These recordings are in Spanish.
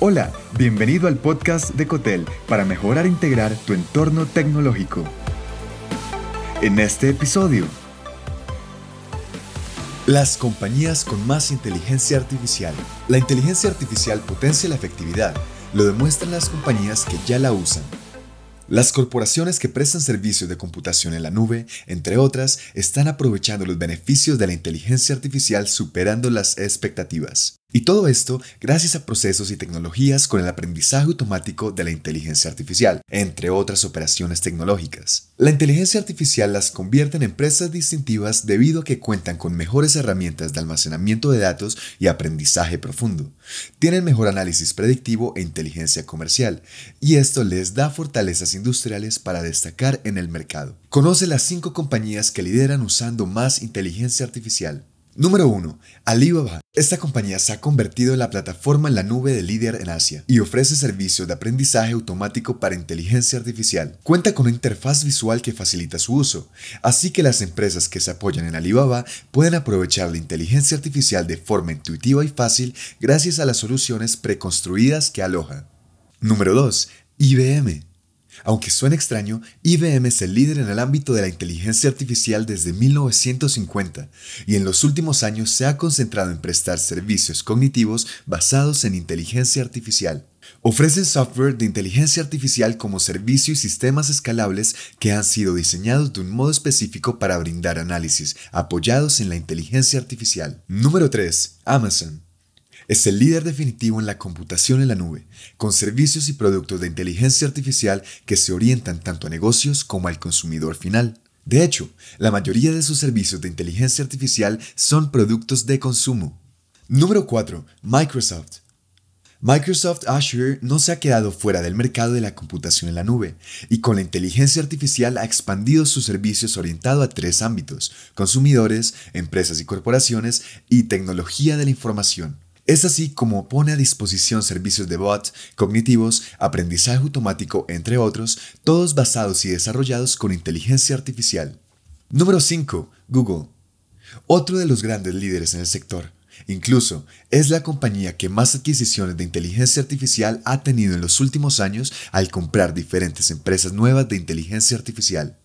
Hola, bienvenido al podcast de Cotel para mejorar e integrar tu entorno tecnológico. En este episodio, las compañías con más inteligencia artificial. La inteligencia artificial potencia la efectividad, lo demuestran las compañías que ya la usan. Las corporaciones que prestan servicios de computación en la nube, entre otras, están aprovechando los beneficios de la inteligencia artificial superando las expectativas. Y todo esto gracias a procesos y tecnologías con el aprendizaje automático de la inteligencia artificial, entre otras operaciones tecnológicas. La inteligencia artificial las convierte en empresas distintivas debido a que cuentan con mejores herramientas de almacenamiento de datos y aprendizaje profundo. Tienen mejor análisis predictivo e inteligencia comercial, y esto les da fortalezas industriales para destacar en el mercado. Conoce las 5 compañías que lideran usando más inteligencia artificial. Número 1. Alibaba. Esta compañía se ha convertido en la plataforma en la nube de líder en Asia y ofrece servicios de aprendizaje automático para inteligencia artificial. Cuenta con una interfaz visual que facilita su uso, así que las empresas que se apoyan en Alibaba pueden aprovechar la inteligencia artificial de forma intuitiva y fácil gracias a las soluciones preconstruidas que aloja. Número 2. IBM. Aunque suene extraño, IBM es el líder en el ámbito de la inteligencia artificial desde 1950 y en los últimos años se ha concentrado en prestar servicios cognitivos basados en inteligencia artificial. Ofrecen software de inteligencia artificial como servicio y sistemas escalables que han sido diseñados de un modo específico para brindar análisis apoyados en la inteligencia artificial. Número 3. Amazon es el líder definitivo en la computación en la nube, con servicios y productos de inteligencia artificial que se orientan tanto a negocios como al consumidor final. De hecho, la mayoría de sus servicios de inteligencia artificial son productos de consumo. Número 4. Microsoft. Microsoft Azure no se ha quedado fuera del mercado de la computación en la nube y con la inteligencia artificial ha expandido sus servicios orientados a tres ámbitos, consumidores, empresas y corporaciones y tecnología de la información. Es así como pone a disposición servicios de bot, cognitivos, aprendizaje automático, entre otros, todos basados y desarrollados con inteligencia artificial. Número 5. Google. Otro de los grandes líderes en el sector. Incluso es la compañía que más adquisiciones de inteligencia artificial ha tenido en los últimos años al comprar diferentes empresas nuevas de inteligencia artificial.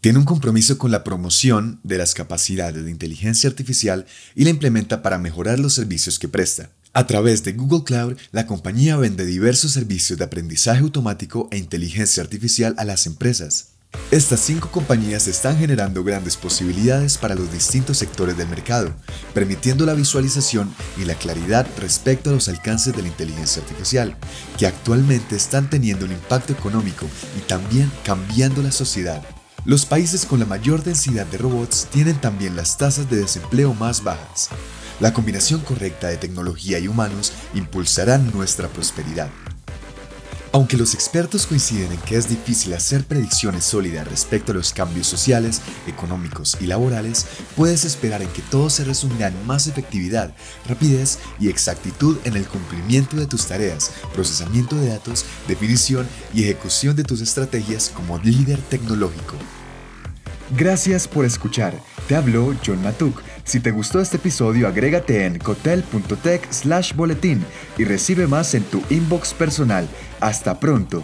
Tiene un compromiso con la promoción de las capacidades de inteligencia artificial y la implementa para mejorar los servicios que presta. A través de Google Cloud, la compañía vende diversos servicios de aprendizaje automático e inteligencia artificial a las empresas. Estas cinco compañías están generando grandes posibilidades para los distintos sectores del mercado, permitiendo la visualización y la claridad respecto a los alcances de la inteligencia artificial, que actualmente están teniendo un impacto económico y también cambiando la sociedad. Los países con la mayor densidad de robots tienen también las tasas de desempleo más bajas. La combinación correcta de tecnología y humanos impulsará nuestra prosperidad. Aunque los expertos coinciden en que es difícil hacer predicciones sólidas respecto a los cambios sociales, económicos y laborales, puedes esperar en que todo se resumirá en más efectividad, rapidez y exactitud en el cumplimiento de tus tareas, procesamiento de datos, definición y ejecución de tus estrategias como líder tecnológico. Gracias por escuchar. Te habló John Matuk. Si te gustó este episodio, agrégate en cotel.tech slash boletín y recibe más en tu inbox personal. Hasta pronto.